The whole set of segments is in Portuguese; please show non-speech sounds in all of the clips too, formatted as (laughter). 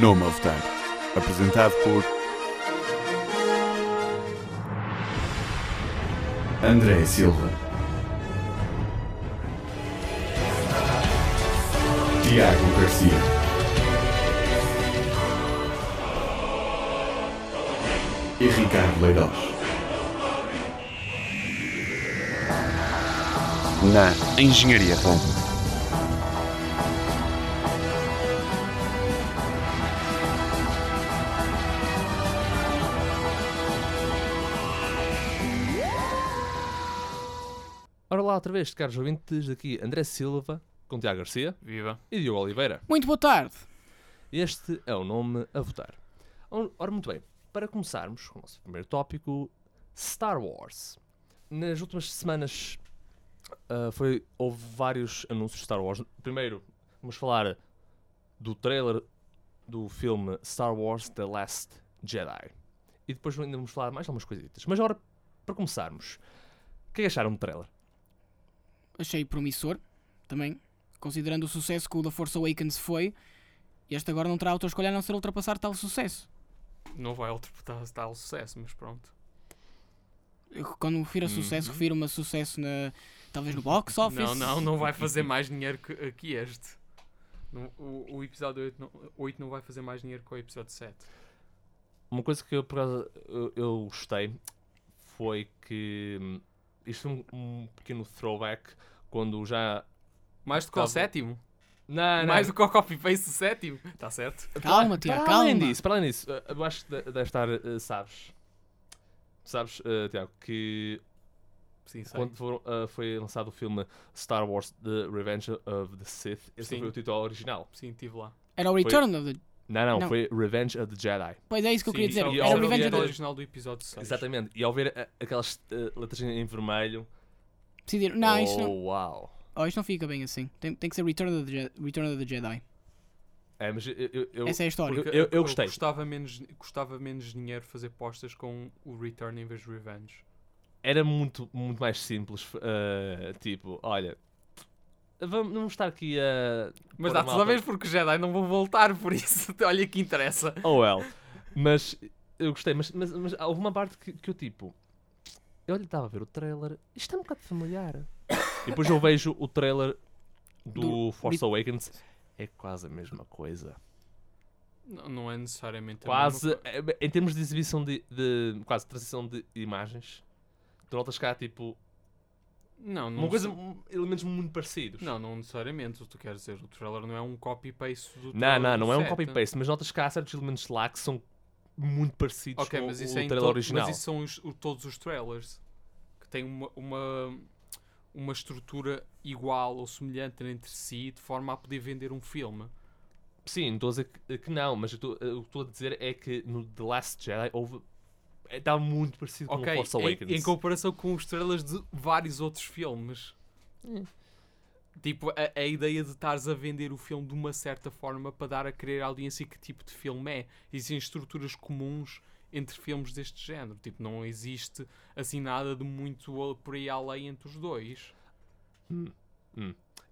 Nome a votar. Apresentado por André Silva, Tiago Garcia, e Ricardo Leirós. Na Engenharia. Vez, caros ouvintes, daqui André Silva, com Tiago Garcia Viva. e Diogo Oliveira. Muito boa tarde. Este é o nome a votar. Ora, muito bem, para começarmos com o nosso primeiro tópico, Star Wars. Nas últimas semanas ah, foi, houve vários anúncios de Star Wars. Primeiro, vamos falar do trailer do filme Star Wars The Last Jedi. E depois ainda vamos falar mais algumas coisitas. Mas agora, para começarmos, o que é que acharam do trailer? Achei promissor, também, considerando o sucesso que o The Force Awakens foi. Este agora não terá outra escolha a não ser ultrapassar tal sucesso. Não vai ultrapassar tal sucesso, mas pronto. Eu, quando me refiro a sucesso, Uhum. refiro-me a sucesso na, talvez no box office. Não, não, não vai fazer mais dinheiro que, que este. O, o episódio 8 não, 8 não vai fazer mais dinheiro que o episódio 7. Uma coisa que eu, eu, eu gostei foi que hum, isto foi um, um pequeno throwback quando já. Mais do que o sétimo? Não, Mais do que o copy-paste do sétimo? Está certo? Calma, Tiago, para além calma. disso, para além disso, eh, eu acho que de- deve estar, eh, sabes, sabes, eh, Tiago, que Sim, sei. quando foram, eh, foi lançado o filme Star Wars The Revenge of the Sith, esse Sim. foi o título original. Sim, estive lá. Era o Return of the... Não, não, Não. foi Revenge of the Jedi. Pois é isso que eu Sim, queria dizer. e só Era ao o vi Revenge a of the... original do episódio 6. Exatamente. E ao ver eh, aquelas eh, letras em vermelho, Decidiram, não, oh, isto não, uau. oh, isto não fica bem assim. Tem, tem que ser Return of the, Je- Return of the Jedi. É, mas eu, eu, eu- Essa é a história. eu- eu- eu gostei. Custava menos, custava menos dinheiro fazer postas com o Return em vez de Revenge. era muito, muito mais simples. eh, tipo, olha, vamos, vamos estar aqui a. Mas dá-te a malta- vez porque Jedi não vão voltar, por isso, (laughs) olha que interessa. Oh well. Mas eu gostei, mas, mas, mas houve uma parte que, que eu tipo. Eu olha, estava a ver o trailer, isto é um bocado familiar. e depois eu vejo o trailer do, Do- Force Awakens, é quase a mesma coisa. Não, não é necessariamente a Quase, eh, em termos de exibição de, de quase transição de imagens, tu notas cá tipo Não, não uma coisa, elementos muito parecidos. Não, não necessariamente. O que tu queres dizer, o trailer não é um copy-paste do Não, trailer não, não é um copy-paste, mas notas que há certos elementos lá que são muito parecidos Ok, com mas o, é trailer original. Mas isso são os- o- todos os trailers que têm uma, uma, uma estrutura igual ou semelhante entre si de forma a poder vender um filme. Sim, estou a dizer que, que não, mas eh, o que estou a dizer é que no The Last Jedi houve. Está muito parecido com Ok, o Force Awakens. em, em comparação com os trailers de vários outros filmes. Hum. Tipo, a, a ideia de estares a vender o filme de uma certa forma para dar a querer à audiência que tipo de filme é. Existem estruturas comuns entre filmes deste género. Tipo, não existe assim nada de muito por aí além entre os dois.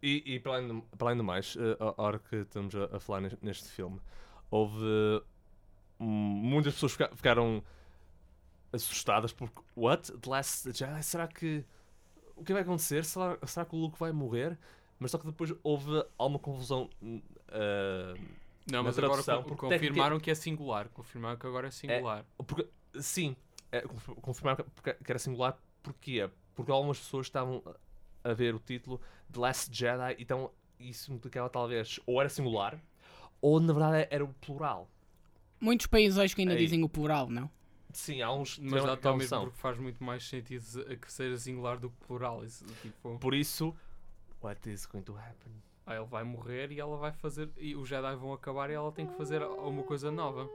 E, e para, além de, para além do mais, eh, a hora que estamos a, a falar neste, neste filme, houve. hum, muitas pessoas fica- ficaram assustadas porque. What? The Last Jedi? Será que. O que vai acontecer? Será, será que o Luke vai morrer? Mas só que depois houve alguma confusão. ah, Não, Na mas agora porque confirmaram que é singular. Confirmaram que agora é singular. Porque, sim, é, conf- confirmaram que- porque- era singular. Porquê? Porque algumas pessoas estavam a ver o título The Last Jedi, então isso implicava talvez ou era singular ou na verdade era o plural. Muitos países acho que ainda Ei. dizem o plural, não? Sim, há uns que Mas dá ao mesmo porque faz muito mais sentido se- que seja singular do que plural. Isso, tipo, Por isso, what is going to happen? ah, ele vai morrer e ela vai fazer. E os Jedi vão acabar e ela tem que fazer uma coisa nova.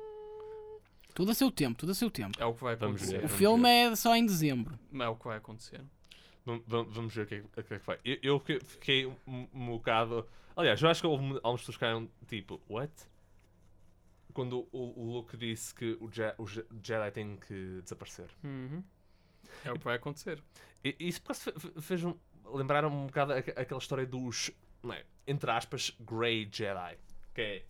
Tudo a seu tempo, tudo a seu tempo. É o que vai Vamos acontecer. ver. O Vamos filme é só em dezembro. É o que vai acontecer. Vam- vam- Vamos ver o que é que, o que, é que vai. Eu, eu fiquei, um, um bocado. Aliás, eu acho que houve algumas pessoas que ficaram tipo, what? Quando o, o Luke disse que o, Je- o Je- Jedi tem que desaparecer. Uhum. É o que vai acontecer. E e isso parece fe- fe- fez um, lembrar um bocado aqu- aquela história dos, não é, entre aspas, Grey Jedi. Que é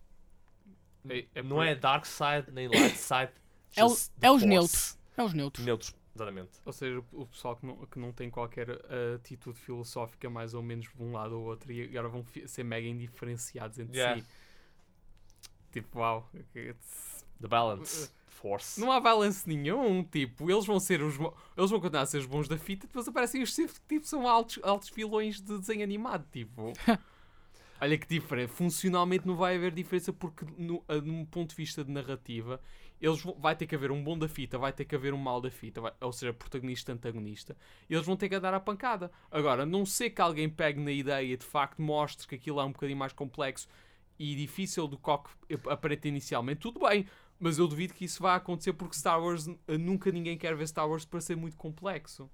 É- é não por- é dark side nem light (coughs) side. É o- é os neutros. É os neutros. Neutros, exatamente. Ou seja, o pessoal que não, que não tem qualquer uh, atitude filosófica mais ou menos de um lado ou outro e agora vão ser mega indiferenciados entre Yeah. si. Tipo, uau. it's- The balance. Force. Não há balance nenhum. Tipo, eles vão ser os. Eles vão continuar a ser os bons da fita depois aparecem os que tipo, são altos, altos vilões de desenho animado. Tipo. (laughs) Olha que diferente. Funcionalmente não vai haver diferença porque, no, num ponto de vista de narrativa, eles vão, vai ter que haver um bom da fita, vai ter que haver um mal da fita, vai- ou seja, protagonista e antagonista. Eles vão ter que dar a pancada. Agora, não sei que alguém pegue na ideia e de facto mostre que aquilo é um bocadinho mais complexo e difícil do que aparenta inicialmente, tudo bem. Mas eu duvido que isso vá acontecer porque Star Wars eh, nunca ninguém quer ver Star Wars para ser muito complexo.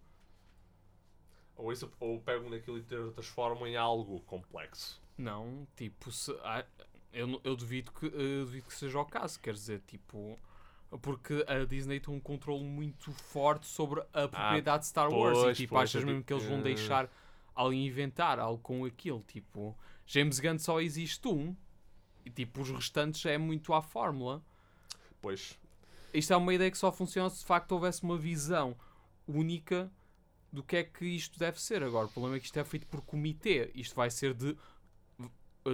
Ou, isso, ou pegam naquilo e tra- transformam em algo complexo. Não, tipo, se, ah, eu, eu duvido que, eu duvido que seja o caso. Quer dizer, tipo, porque a Disney tem um controle muito forte sobre a propriedade de Star Wars. pois, e tipo, pois, achas mesmo que eles vão que- deixar alguém inventar algo com aquilo? Tipo, James Gunn só existe um. E tipo, os restantes é muito à fórmula. Pois. Isto é uma ideia que só funciona se de facto houvesse uma visão única do que é que isto deve ser. Agora, o problema é que isto é feito por comitê. Isto vai ser de,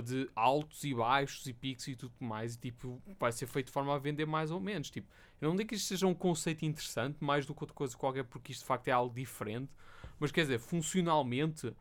de altos e baixos e picos e tudo mais. E tipo, vai ser feito de forma a vender mais ou menos. Tipo, eu não digo que isto seja um conceito interessante, mais do que outra coisa qualquer, porque isto de facto é algo diferente. Mas quer dizer, funcionalmente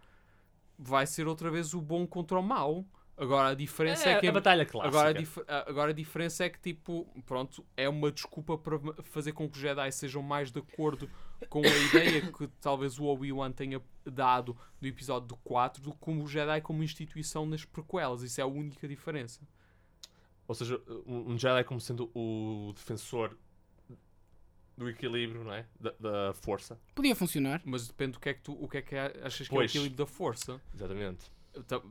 vai ser outra vez o bom contra o mau. Agora a diferença é, que a em- batalha clássica. Agora a, dif- agora a diferença é que, tipo, pronto, é uma desculpa para fazer com que os Jedi sejam mais de acordo com a ideia que talvez o Obi-Wan tenha dado do episódio do 4 do que como o Jedi como instituição nas prequelas. Isso é a única diferença. Ou seja, um Jedi como sendo o defensor do equilíbrio, não é? Da, da força. Podia funcionar. Mas depende do que é que tu o que é que é- achas que Pois. é o equilíbrio da força. Exatamente. Então,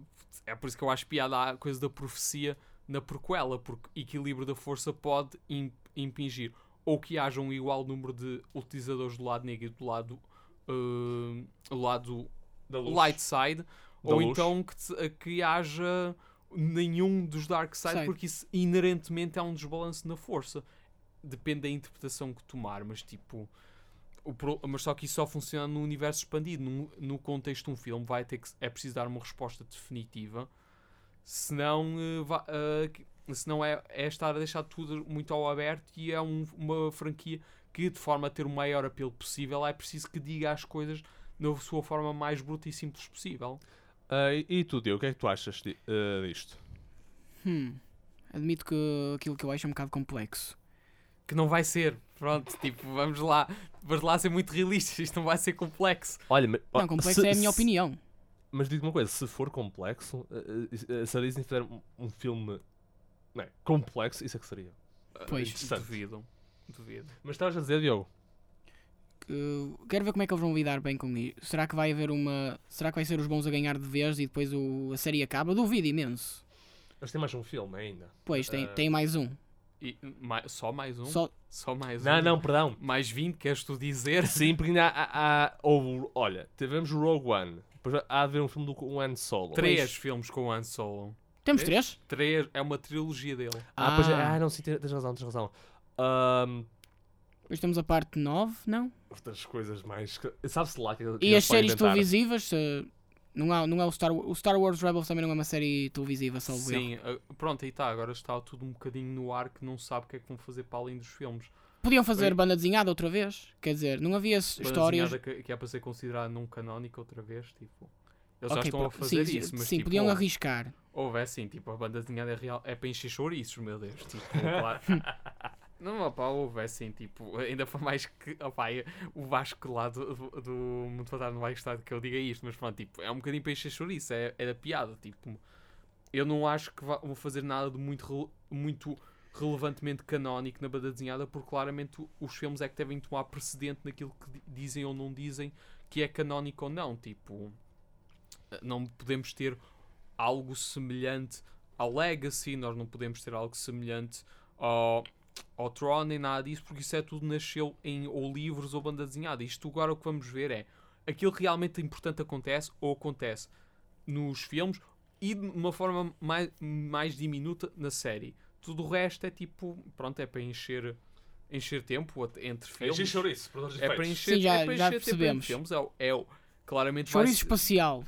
É por isso que eu acho piada a coisa da profecia na prequela, porque equilíbrio da força pode im- impingir ou que haja um igual número de utilizadores do lado negro e do lado, uh, do lado Da luz. light side, ou luz. então que, que haja nenhum dos dark side, Side. porque isso inerentemente é um desbalanço na força. Depende da interpretação que tomar, mas tipo. O pro- mas só que isso só funciona no universo expandido. No, no contexto de um filme, vai ter que, é preciso dar uma resposta definitiva. Senão, eh, va- eh, que- senão é, é estar a deixar tudo muito ao aberto e é um- uma franquia que, de forma a ter o maior apelo possível, é preciso que diga as coisas na sua forma mais bruta e simples possível. Ah, e, e tu, Diogo, o que é que tu achas di- ah, disto? Hum. Admito que aquilo que eu acho é um bocado complexo. Que não vai ser. Pronto, (laughs) tipo, vamos lá, vamos lá ser muito realistas. Isto não vai ser complexo. Olha, mas, Não, complexo é a minha opinião. Mas digo uma coisa, se for complexo, ah, ah, se a Disney fizer um, um filme não é, complexo, isso é que seria. Pois. Duvido. Duvido. Mas estavas a dizer, Diogo? Uh, quero ver como é que eles vão lidar bem com isso. Será que vai haver uma. Será que vai ser os bons a ganhar de vez e depois o... a série acaba? Duvido imenso. Eles têm mais um filme ainda. Pois, tem, Ah. tem mais um. E, mai- só mais um? Só, Só... mais Não, um? não, perdão. Mais 20, queres tu dizer? Sim, porque ainda há, há, houve, olha, tivemos o Rogue One, depois há de haver um filme do um Han Solo. Três filmes com o Han Solo. Temos Três? três? É uma trilogia dele. Ah, pois é, ah, não, sim, tens razão, tens razão. Ahm, Depois temos a parte 9, não? outras coisas mais. Sabe-se lá que. E as séries inventar. televisivas? uh, não, há, não é o Star Wars. O Star Wars Rebels também não é uma série televisiva, erro. Sim, ah, pronto, aí está. Agora está tudo um bocadinho no ar que não sabe o que é que vão fazer para além dos filmes. Podiam fazer Oi. banda desenhada outra vez? Quer dizer, não havia Banda histórias. desenhada Que, que é para ser considerada não canónica outra vez, tipo. Eles Ok, já estão a fazer sim, isso, mas sim tipo, podiam houve- arriscar. Houve, é assim, tipo, a banda desenhada é real, é para encher chouriços, meu Deus, tipo, (laughs) claro. Não, opá, houve, assim, tipo, (laughs) ainda foi mais que, eu- o Vasco lá do, do, do Mundo Fantasma vai gostar que eu diga isto, mas pronto, tipo, é um bocadinho para encher chouriço, é, é da piada, tipo, eu não acho que va- vou fazer nada de muito, muito relevantemente canónico na banda desenhada, porque claramente os filmes é que devem tomar precedente naquilo que di- dizem ou não dizem que é canónico ou não, tipo, não podemos ter algo semelhante ao Legacy, nós não podemos ter algo semelhante ao, ao Tron nem nada disso, porque isso é tudo nasceu em ou livros ou banda desenhada. Isto agora o que vamos ver é aquilo que realmente importante acontece ou acontece nos filmes e de uma forma mais, mais diminuta na série. tudo o resto é tipo, pronto, é para encher, encher tempo entre filmes. Encher chouriço, por É para encher, Sim, já- é para já encher tempo entre percebemos. filmes. É, o- é, o- claramente vai ser- espacial.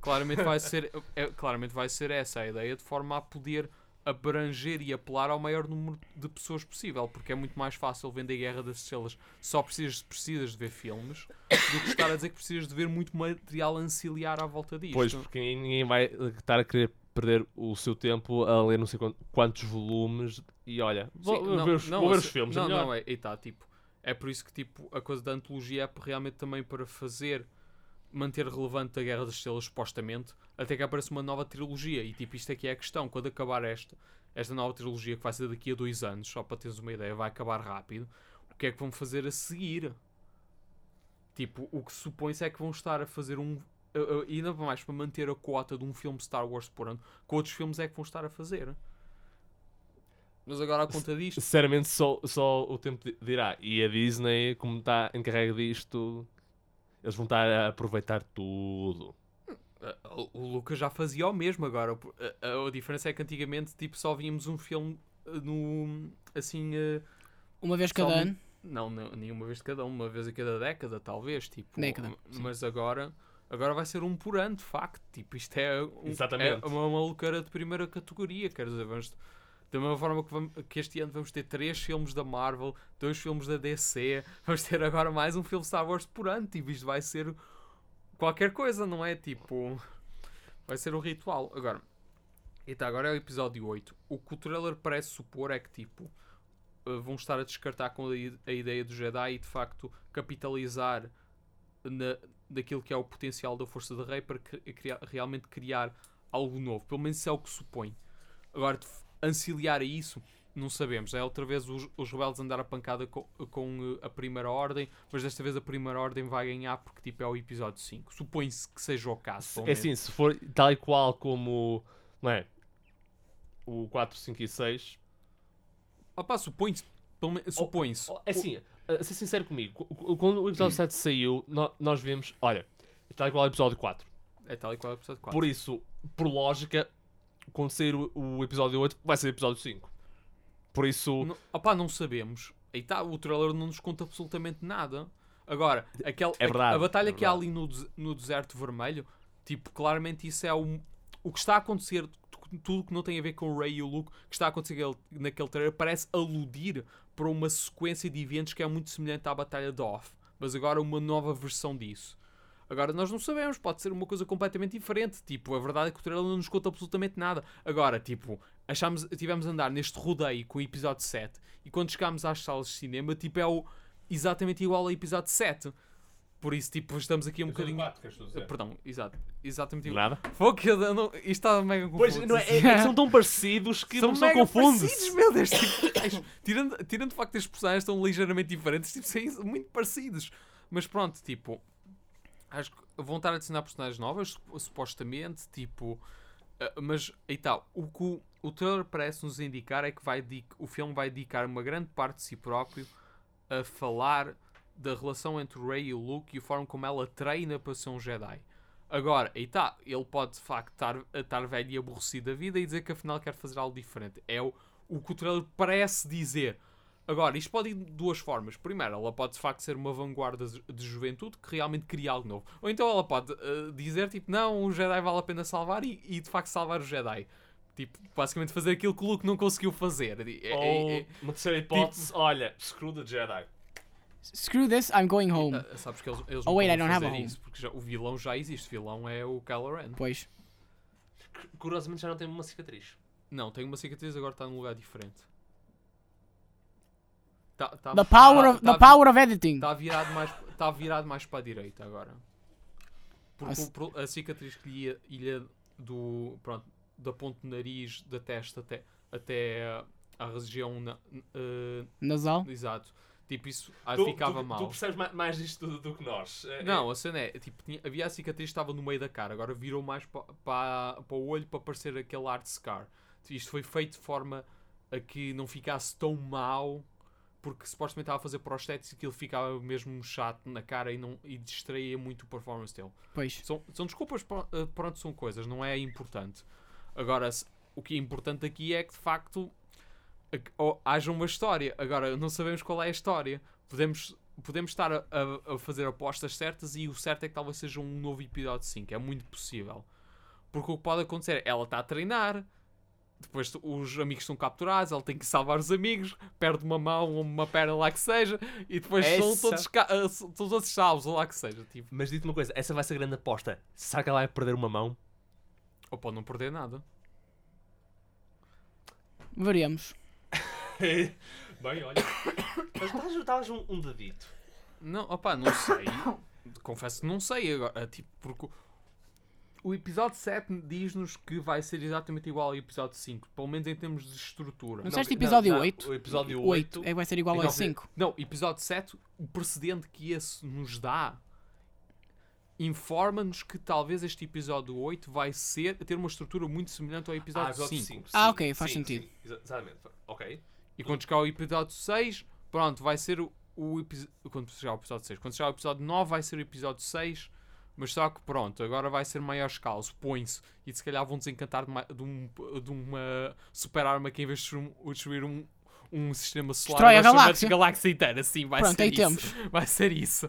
claramente vai ser é- claramente vai ser essa a ideia de forma a poder abranger e apelar ao maior número de pessoas possível porque é muito mais fácil vender Guerra das Estrelas só precisas, precisas de ver filmes do que estar a dizer que precisas de ver muito material anciliar à volta disto Pois, porque ninguém vai estar a querer perder o seu tempo a ler não sei quant- quantos volumes e olha, vou, Sim, não- ver os, não, vou ver os filmes. não, é não, é, e tá, tipo, é por isso que tipo, a coisa da antologia é realmente também para fazer manter relevante a Guerra das Estrelas, supostamente, até que apareça uma nova trilogia. E tipo, isto aqui é a questão. Quando acabar esta, esta nova trilogia, que vai ser daqui a dois anos, só para teres uma ideia, vai acabar rápido. O que é que vão fazer a seguir? Tipo, o que supõe-se é que vão estar a fazer um. a- a- ainda mais para manter a cota de um filme Star Wars por ano, que outros filmes é que vão estar a fazer. Mas agora, à conta disto. Sinceramente, só, só o tempo di- dirá. E a Disney, como está encarregue disto, eles vão estar a aproveitar tudo. O Lucas já fazia o mesmo agora. A, a- a diferença é que antigamente tipo, só víamos um filme uh, no. assim. uh, Uma vez cada ano. não, não, nenhuma vez de cada um, uma vez a cada década, talvez. Tipo, Década, sim. Mas agora. Agora vai ser um por ano, de facto. Tipo, isto é, um, Exatamente. é uma maluqueira de primeira categoria. Quer dizer, vamos, da mesma forma que, vamos- que este ano vamos ter três filmes da Marvel, dois filmes da DC, vamos ter agora mais um filme Star Wars por ano. Tipo, isto vai ser qualquer coisa, não é? Tipo, vai ser um ritual. Agora, então, agora é o episódio 8. O que o trailer parece supor é que, tipo, uh, vão estar a descartar com a, ideia do Jedi e, de facto, capitalizar na, daquilo que é o potencial da Força da Rei para cri- criar- realmente criar algo novo. Pelo menos isso é o que supõe. Agora, de anciliar a isso, não sabemos. É outra vez os, os rebeldes andar a pancada co- com, uh, a Primeira Ordem, mas desta vez a Primeira Ordem vai ganhar porque tipo, é o episódio 5. Supõe-se que seja o caso. É assim, se for tal e qual como não é, o 4, 5 e 6, Opa, supõe-se. Supõe-se. Oh, É assim, a ser sincero comigo, qu- qu- quando o episódio (clears throat) 7 saiu, nós vimos, olha, tal e qual é o episódio 4. É tal e qual é o episódio 4. Por isso, por lógica, quando sair o, o episódio 8, vai ser o episódio 5. Por isso, Não, opá, não sabemos. Aí tá, o trailer não nos conta absolutamente nada. Agora, aquele, É a- verdade, a, batalha é que há ali no, no deserto vermelho, tipo, claramente isso é o, o que está a acontecer, tu- tudo que não tem a ver com o Ray e o Luke, que está a acontecer naquele- trailer, parece aludir para uma sequência de eventos que é muito semelhante à Batalha de Hoth, mas agora uma nova versão disso. Agora nós não sabemos, pode ser uma coisa completamente diferente. Tipo, a verdade é que o trailer não nos conta absolutamente nada. Agora, tipo, achámos, tivemos a andar neste rodeio com o episódio 7 e quando chegámos às salas de cinema, tipo, é o, exatamente igual ao episódio 7. Por isso, tipo, estamos aqui um bocadinho. Perdão, exato, exatamente igual. nada. Foi que eu não, isto estava mega Pois, confuso. não é, é que são tão parecidos que São não mega confunde parecidos, meu Deus. Tipo, tirando, tirando o facto das personagens estão ligeiramente diferentes, tipo, são muito parecidos. Mas pronto, tipo, acho que vão estar a adicionar personagens novas, sup- supostamente, tipo. ah, mas aí tal, o que o, o trailer parece nos indicar é que vai o filme vai dedicar uma grande parte de si próprio a falar da relação entre o Rey e o Luke e a forma como ela treina para ser um Jedi. Agora, aí está, ele pode de facto estar, estar velho e aborrecido da vida e dizer que afinal quer fazer algo diferente. É o, o que o trailer parece dizer. Agora, isto pode ir de duas formas. Primeiro, ela pode de facto ser uma vanguarda de de juventude que realmente cria algo novo. Ou então ela pode eh, dizer tipo, não, o Jedi vale a pena salvar e, e de facto salvar o Jedi. Tipo, basicamente fazer aquilo que o Luke não conseguiu fazer. É- Ou é- uma terceira hipótese, olha, screw the Jedi. Screw this, I'm going home. Ah, sabes que eles, eles Oh, não wait, I don't have a home. isso, porque já- o vilão já existe. O vilão é o Kylo Ren. Pois. Curiosamente já não tem uma cicatriz. Não, tem uma cicatriz, agora está num lugar diferente. Tá, tá, The power tá- of, tá the power of editing. Está virado, mais, tá virado mais para a direita agora. Porque pro- a cicatriz que lhe ia, ilha do, pronto, da ponte do nariz, da testa até, até a região. Na, eh, Nasal. exato. Tipo, isso ah, Tu- ficava tu, mal. Tu percebes ma- mais disto do, do que nós. É- Não, a cena é, tipo, tinha- havia a cicatriz que estava no meio da cara, agora virou mais para pa, pa o olho para parecer aquele art scar. Isto foi feito de forma a que não ficasse tão mal, porque supostamente estava a fazer prostéticos e aquilo ficava mesmo chato na cara e, não, e distraía muito o performance dele. Pois. São, são desculpas, eh, pronto, são coisas, não é importante. Agora, o que é importante aqui é que de facto haja uma história. Agora, não sabemos qual é a história. Podemos, podemos estar a, a- a fazer apostas certas e o certo é que talvez seja um novo episódio 5. É muito possível. Porque o que pode acontecer é ela está a treinar, depois os amigos são capturados, ela tem que salvar os amigos, perde uma mão ou uma perna lá que seja, e depois são Essa- todos, ah, são todos salvos ou lá que seja. Tipo, Mas digo-te uma coisa, essa vai ser a grande aposta. Será que ela vai perder uma mão? ou pode não perder nada. Veremos. (laughs) Bem, olha. Mas estavas- estavas um, um dedito. Não, opá, não sei. Confesso que não sei agora. Tipo, porque o- episódio 7 diz-nos que vai ser exatamente igual ao episódio 5, pelo menos em termos de estrutura. Não disseste episódio 8? O episódio 8 8. é, vai ser igual ao Não, 5. Não, episódio 7, o precedente que esse nos dá informa-nos que talvez este episódio 8 vai ser ter uma estrutura muito semelhante ao Ah, episódio episódio 5. 5. Ah, ok, faz sim, sentido. sim, exa- exatamente. Ok. E quando chegar ao episódio 6, pronto, vai ser o, o episódio. Quando chegar ao episódio 6, quando chegar ao episódio 9, vai ser o episódio 6. Mas só que pronto, agora vai ser maior escala, supõe-se. E se calhar vão desencantar de, ma- de um- de uma super arma que em vez de destruir um, um, sistema solar, Destrói a galáxia. galáxia inteira. Sim, vai Pronto, ser aí isso. temos. (laughs) Vai ser isso.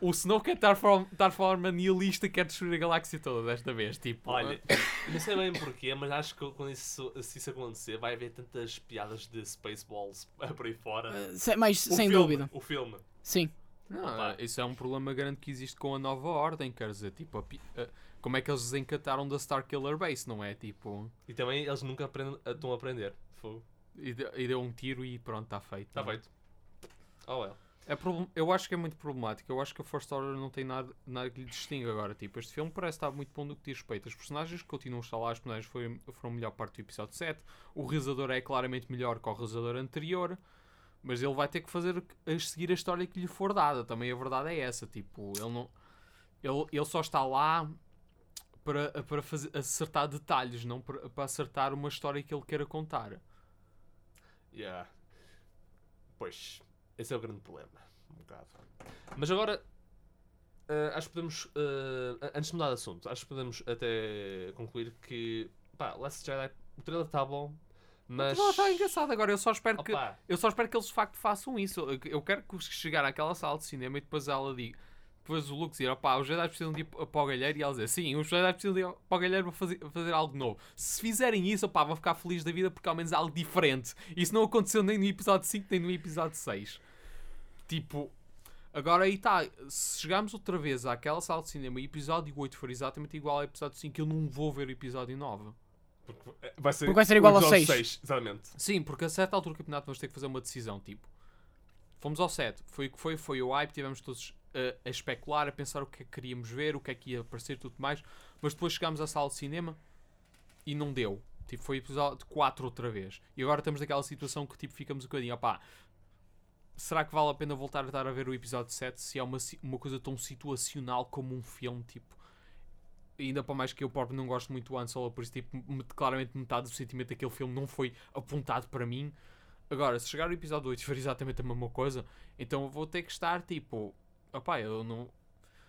O, o Snow quer estar forma, estar forma nihilista quer destruir a galáxia toda desta vez. Tipo, Olha, não sei bem porquê, mas acho que quando isso, se isso acontecer, vai haver tantas piadas de Spaceballs por aí fora. Uh, se- mas O sem filme, dúvida. O filme. Sim. Não, Opa. isso é um problema grande que existe com a nova ordem, quer dizer, tipo, a a- como é que eles desencataram da Star Killer Base, não é? Tipo, E também eles nunca aprendem, estão a aprender. Fogo. e, de- e deu um tiro e pronto, está feito. Está feito. Oh well. É eu acho que é muito problemático. Eu acho que a First Order não tem nada, nada que lhe distingue agora. Tipo, este filme parece estar muito bom no que diz respeito. Os personagens continuam a estar lá, os personagens foi, foram a melhor parte do episódio 7. O realizador é claramente melhor que o realizador anterior. Mas ele vai ter que fazer a seguir a história que lhe for dada. Também a verdade é essa. Tipo, ele não. Ele, ele só está lá para, para fazer, acertar detalhes, não para, para acertar uma história que ele queira contar. Yeah. Pois, esse é o grande problema. Um bocado. Mas agora, eh, acho que podemos, eh, antes de mudar de assunto, acho que podemos até concluir que, pá, Last Jedi, o trailer está bom, mas... Mas está engraçado agora. Eu só espero que. Eu só espero que eles de facto façam isso. Eu- quero que chegar àquela sala de cinema e depois ela diga. Depois o Luke dizer, opá, os Jedi precisam de ir para o galheiro e ela dizer, sim, os Jedi precisam de ir para o galheiro para fazer, fazer algo novo. Se fizerem isso, opá, vou ficar feliz da vida porque ao menos é algo diferente. Isso não aconteceu nem no episódio 5 nem no episódio 6. Tipo, agora aí está. Se chegarmos outra vez àquela sala de cinema e o episódio 8 for exatamente igual ao episódio 5, eu não vou ver o episódio 9. Porque eh, vai ser, Porque vai ser igual ao episódio seis. Exatamente. Sim, porque a certa altura do campeonato vamos ter que fazer uma decisão, tipo, fomos ao set, foi o que foi, foi o hype, tivemos todos uh, a especular, a pensar o que é que queríamos ver, o que é que ia aparecer, tudo mais, mas depois chegámos à sala de cinema e não deu. Tipo, foi episódio 4 outra vez. E agora estamos naquela situação que tipo, ficamos um bocadinho, opá, será que vale a pena voltar a estar a ver o episódio 7 se é uma, uma coisa tão situacional como um filme, tipo, ainda para mais que eu próprio não gosto muito do Han Solo, por isso, tipo, me- claramente metade do sentimento daquele filme não foi apontado para mim. Agora, se chegar ao episódio 8 e for exatamente a mesma coisa, então eu vou ter que estar, tipo, opá, eu não...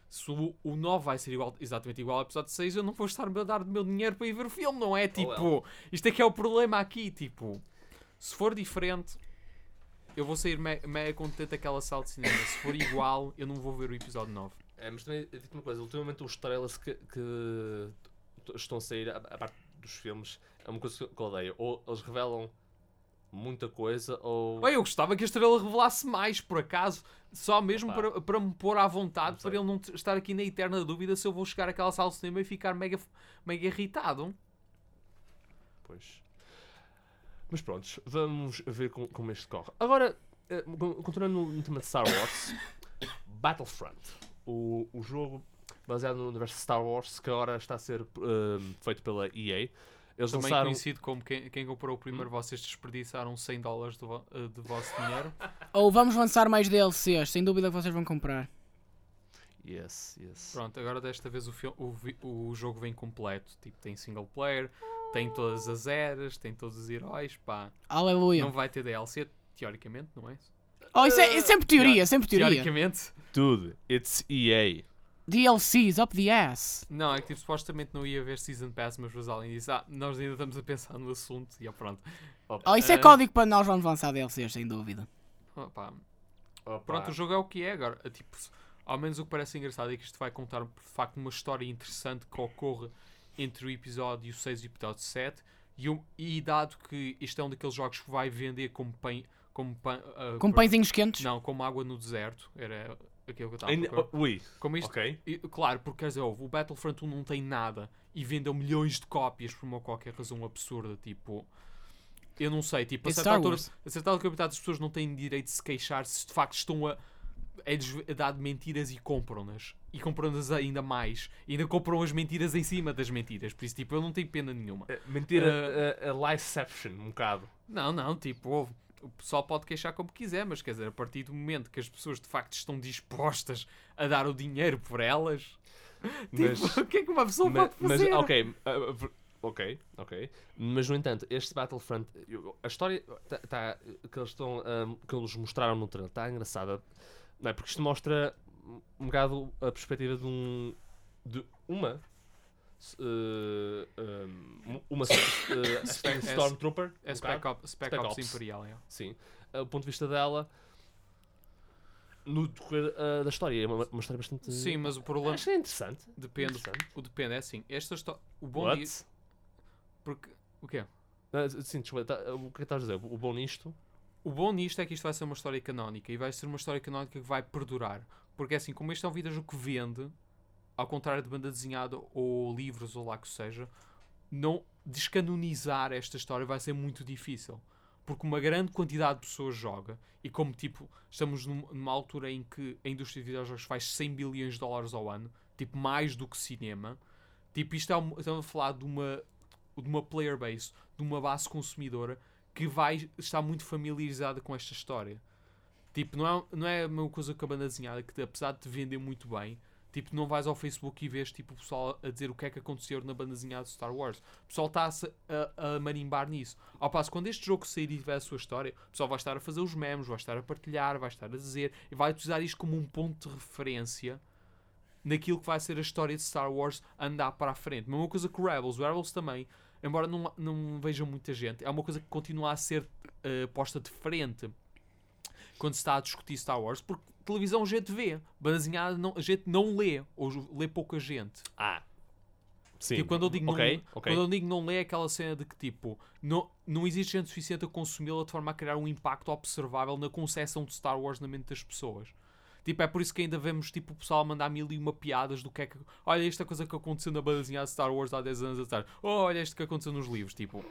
Se o, o 9 vai ser igual, exatamente igual ao episódio 6, eu não vou estar a dar do meu dinheiro para ir ver o filme, não é? Tipo, well. isto é que é o problema aqui, tipo... Se for diferente, eu vou sair me- mega contente daquela sala de cinema. Se for igual, eu não vou ver o episódio 9. É, mas também, digo uma coisa, ultimamente os trailers que, que estão a sair, a, a parte dos filmes, é uma coisa que eu odeio. Ou eles revelam muita coisa, ou... Bem, eu gostava que a estrela revelasse mais, por acaso, só mesmo para, para me pôr à vontade, para ele não estar aqui na eterna dúvida se eu vou chegar àquela sala de cinema e ficar mega, mega irritado. Pois. Mas pronto, vamos ver como, como este corre. Agora, eh, con- continuando no tema de Star Wars, (coughs) Battlefront, o, o jogo baseado no universo Star Wars que agora está a ser eh, feito pela EA. Eles Também lançaram. conhecido como quem, quem comprou o primeiro, vocês desperdiçaram 100 dólares do, vo- eh, de vosso dinheiro. (laughs) Ou vamos lançar mais DLCs, sem dúvida que vocês vão comprar. Yes, yes. Pronto, agora desta vez o, o, o jogo vem completo. Tipo, tem single player, tem todas as eras, tem todos os heróis, pá. Aleluia. Não vai ter DLC, teoricamente, não é? Oh, isso é, é sempre teoria, sempre teoria. Teoricamente. Dude, it's EA. DLCs up the ass. Não, é que tipo, supostamente não ia haver Season Pass, mas depois além disso, ah, nós ainda estamos a pensar no assunto e ó, pronto. Oh, isso é Ah. código para nós vamos lançar DLCs, sem dúvida. Opa, Opa. Pronto, o jogo é o que é agora. É, Tipo, ao menos o que parece engraçado é que isto vai contar de facto uma história interessante que ocorre entre o episódio 6 e o episódio 7. E, e dado que isto é um daqueles jogos que vai vender como pães. Como, pã- ah, Com por- pãezinhos quentes. Não, como água no deserto. Era aquilo que eu estava a oh, Ui, Como isto, ok. e, claro, porque quer dizer, houve, o Battlefront 1 não tem nada e vendeu milhões de cópias por uma qualquer razão absurda. Tipo, eu não sei, tipo, a certa, altura, a certa altura metade das pessoas não têm direito de se queixar se de facto estão a, a, a dar mentiras e compram-nas. E compram-nas ainda mais. E ainda compram as mentiras em cima das mentiras. Por isso, tipo, eu não tenho pena nenhuma. Eh, Mentira, a, a liceception, um bocado. Não, não, tipo, houve- o pessoal pode queixar como quiser, mas quer dizer, a partir do momento que as pessoas de facto estão dispostas a dar o dinheiro por elas, (laughs) Mas, tipo, (laughs) o que é que uma pessoa ma- pode mas, fazer? ok, ah, ah, ver- ok, ok. Mas no entanto, este Battlefront, a história tá, tá- que eles estão, ah, que eles mostraram no trailer está engraçada, não é? Porque isto mostra um bocado a perspectiva de um, de uma, eh, um, uma Spec- Stormtrooper, É um Spec. Op- Spec Spec Ops Ops. Imperial, é. Sim. Uh, o ponto de vista dela no decorrer uh, da história. É uma, uma história bastante. Sim, mas o problema Acho que é interessante. depende. Interessante. O depende é assim. Esta história. O bom What? disso. Porque. O quê? Ah, sim, desculpa, tá- o que é que estás a dizer? O bom nisto. O bom nisto é que isto vai ser uma história canónica e vai ser uma história canónica que vai perdurar. Porque assim, como este é um videojogo que vende, ao contrário de banda desenhada ou livros ou lá que seja, não descanonizar esta história vai ser muito difícil. Porque uma grande quantidade de pessoas joga e como tipo, estamos num- numa altura em que a indústria de videojogos faz 100 bilhões de dólares ao ano, tipo mais do que cinema, tipo isto é estamos a falar de uma, de uma player base, de uma base consumidora que vai estar muito familiarizada com esta história. Tipo, não é, não é a mesma coisa que a banda desenhada, que apesar de te vender muito bem, tipo, não vais ao Facebook e vês tipo, o pessoal a dizer o que é que aconteceu na banda desenhada de Star Wars. O pessoal está a, a, a marimbar nisso. Ao passo, quando este jogo sair e tiver a sua história, o pessoal vai estar a fazer os memes, vai estar a partilhar, vai estar a dizer, e vai utilizar isto como um ponto de referência naquilo que vai ser a história de Star Wars andar para a frente. Mesma coisa que o Rebels. O Rebels também, embora não, não vejam muita gente, é uma coisa que continua a ser eh, posta de frente quando se está a discutir Star Wars, porque televisão a gente vê, banda desenhada não, a gente não lê, ou lê pouca gente. Ah. Sim. Tipo, quando eu digo ok, não, ok. quando eu digo não lê é aquela cena de que tipo, não, não existe gente suficiente a consumi-la de forma a criar um impacto observável na concepção de Star Wars na mente das pessoas. Tipo, é por isso que ainda vemos tipo, o pessoal mandar mil e uma piadas do que é que. Olha esta coisa que aconteceu na banda desenhada de Star Wars há 10 anos atrás. Oh, olha isto que aconteceu nos livros. Tipo,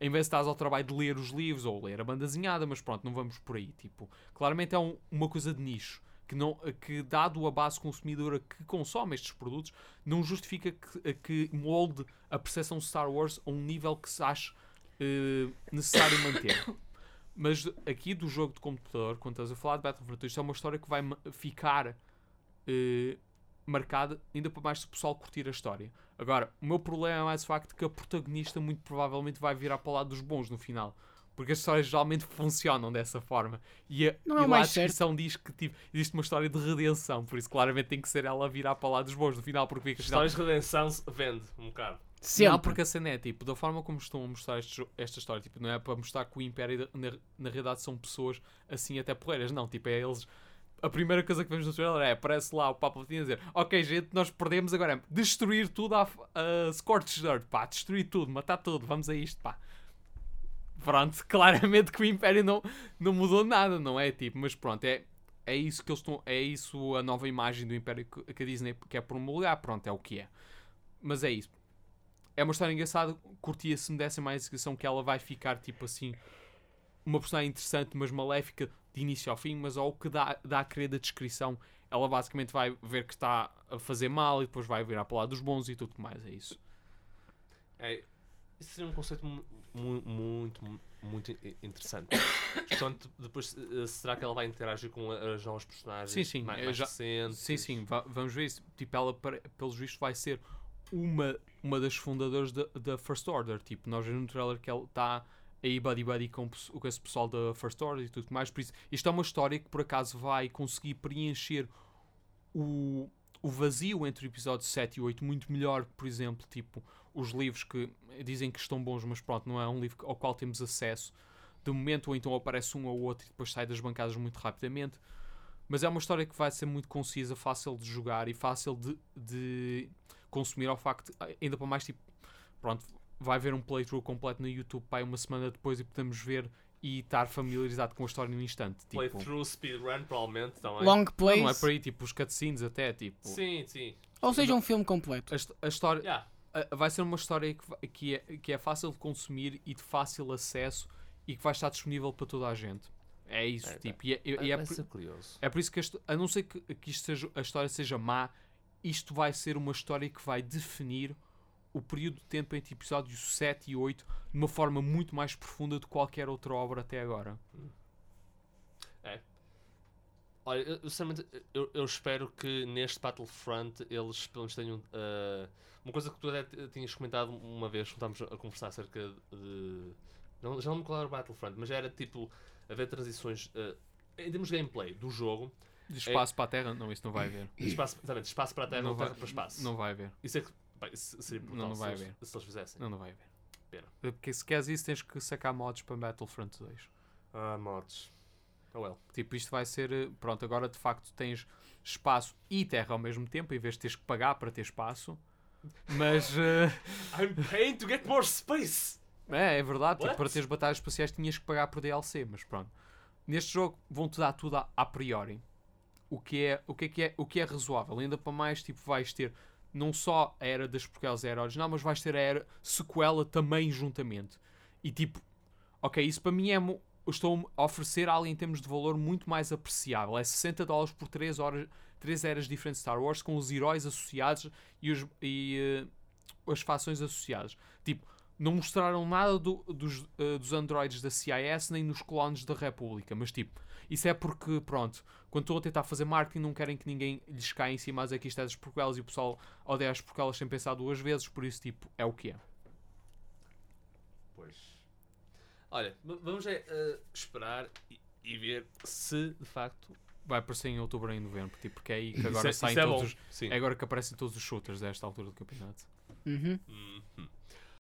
em vez de estás ao trabalho de ler os livros ou ler a banda desenhada, mas pronto, não vamos por aí. Tipo, claramente é um- uma coisa de nicho. Que, não, que, dado a base consumidora que consome estes produtos, não justifica que, que molde a percepção de Star Wars a um nível que se ache eh, necessário manter. (coughs) Mas aqui do jogo de computador, quando estás a falar de Battlefront, isto é uma história que vai ficar eh, marcada, ainda para mais se o pessoal curtir a história. Agora, o meu problema é mais o facto que a protagonista muito provavelmente vai virar para o lado dos bons no final. Porque as histórias geralmente funcionam dessa forma. E, a, Não é e lá a mais certo. descrição diz que tipo, existe uma história de redenção. Por isso, claramente, tem que ser ela a virar para o lado dos bons no final. Porque fica Histórias de redenção se vende um bocado. Sempre. não, porque a cena é tipo, da forma como estão a mostrar este esta história, tipo, não é para mostrar que o Império na, na realidade são pessoas assim até porreiras, não, tipo, é eles. A primeira coisa que vemos no trailer é, aparece lá o Papa a dizer, ok gente, nós perdemos agora, é destruir tudo a, a Scorched Earth, pá, destruir tudo, matar tudo, vamos a isto, pá. Pronto, (laughs) claramente que o Império não, não mudou nada, não é? Tipo, mas pronto, é, é isso que eles estão, é isso a nova imagem do Império que, que a Disney quer promulgar, pronto, é o que é. Mas é isso é uma história engraçada. Curtia se me dessem mais descrição que ela vai ficar tipo assim. Uma personagem interessante, mas maléfica de início ao fim. Mas ao que dá, dá a querer da descrição, ela basicamente vai ver que está a fazer mal e depois vai virar para o lado dos bons e tudo mais. É isso. É, isso seria um conceito mu- mu- muito, mu- muito interessante. Portanto, depois, eh, será que ela vai interagir com as novas personagens Sim, sim, mais, eu mais já- recentes? Sim, sim, va- vamos ver isso. Tipo, ela, pelos vistos, vai ser uma, uma das fundadoras da, da First Order. Tipo, nós vemos no trailer que ela está aí buddy buddy com, com esse pessoal da First Order e tudo mais. Por isso, isto é uma história que por acaso vai conseguir preencher o, o vazio entre o episódio 7 e 8 muito melhor por exemplo, tipo, os livros que dizem que estão bons, mas pronto, não é um livro ao qual temos acesso de momento, ou então aparece um ou outro e depois sai das bancadas muito rapidamente. Mas é uma história que vai ser muito concisa, fácil de jogar e fácil de, de consumir ao facto, ainda para mais tipo, pronto, vai haver um playthrough completo no YouTube pai uma semana depois e podemos ver e estar familiarizado com a história no instante. Tipo, Playthrough, speedrun, provavelmente também. Long não, plays. não é por aí, tipo, os cutscenes até, tipo. Sim, sim. Ou seja, um filme completo. A, a história Yeah. a- vai ser uma história que, que, é, que é fácil de consumir e de fácil acesso e que vai estar disponível para toda a gente. É isso, É, tipo. E é, e é vai por- ser curioso. É por isso que, este- a não ser que, que isto seja, a história seja má, isto vai ser uma história que vai definir o período de tempo entre episódios 7 e 8 de uma forma muito mais profunda do que qualquer outra obra até agora. Olha, eu, eu, eu, espero que neste Battlefront eles pelo menos tenham. ah, uma coisa que tu até tinhas comentado uma vez, estávamos a conversar acerca de. Não, já não me era o Battlefront, mas era tipo haver transições ah, em termos de gameplay do jogo, De espaço para a Terra, não, isso não vai haver. de espaço, exatamente, espaço para a terra Não ou terra vai- para espaço. Não vai haver. Isso é que. Bem, seria brutal Não, não se, vai eles, haver. se eles fizessem. Não, não vai haver. Pena. Porque se queres isso, tens que sacar mods para Battlefront 2. Ah, mods. Oh well. Tipo, isto vai ser. eh, Pronto, agora de facto tens espaço e terra ao mesmo tempo, em vez de teres que pagar para ter espaço. Mas. (laughs) eh, I'm paying to get more space! É, é verdade. Tipo, para teres batalhas espaciais tinhas que pagar por DLC, mas pronto. Neste jogo vão-te dar tudo a, a priori. O que, é, o, que é, que é, o que é razoável. Ainda para mais, tipo, vais ter não só a era das prequelas a era original, mas vais ter a era sequela também juntamente. E tipo, ok, isso para mim é. Estou a oferecer algo em termos de valor muito mais apreciável. É 60 dólares por 3 horas, três eras diferentes de Star Wars, com os heróis associados e, os, e eh, as fações associadas. Tipo, não mostraram nada do- dos, eh, dos androides da CIS nem nos clones da República, mas tipo, isso é porque, pronto, quando estou a tentar fazer marketing, não querem que ninguém lhes caia em cima a dizer que isto é das porquelas e o pessoal odeia as porquelas sem pensar duas vezes, por isso, tipo, é o que é. Pois. Olha, vamos é, eh, esperar e, e ver se de facto. Vai aparecer em outubro e em novembro, tipo, porque é aí que agora é- saem isso é todos bom. os. É agora que aparecem todos os shooters desta altura do campeonato. Uhum. Uhum.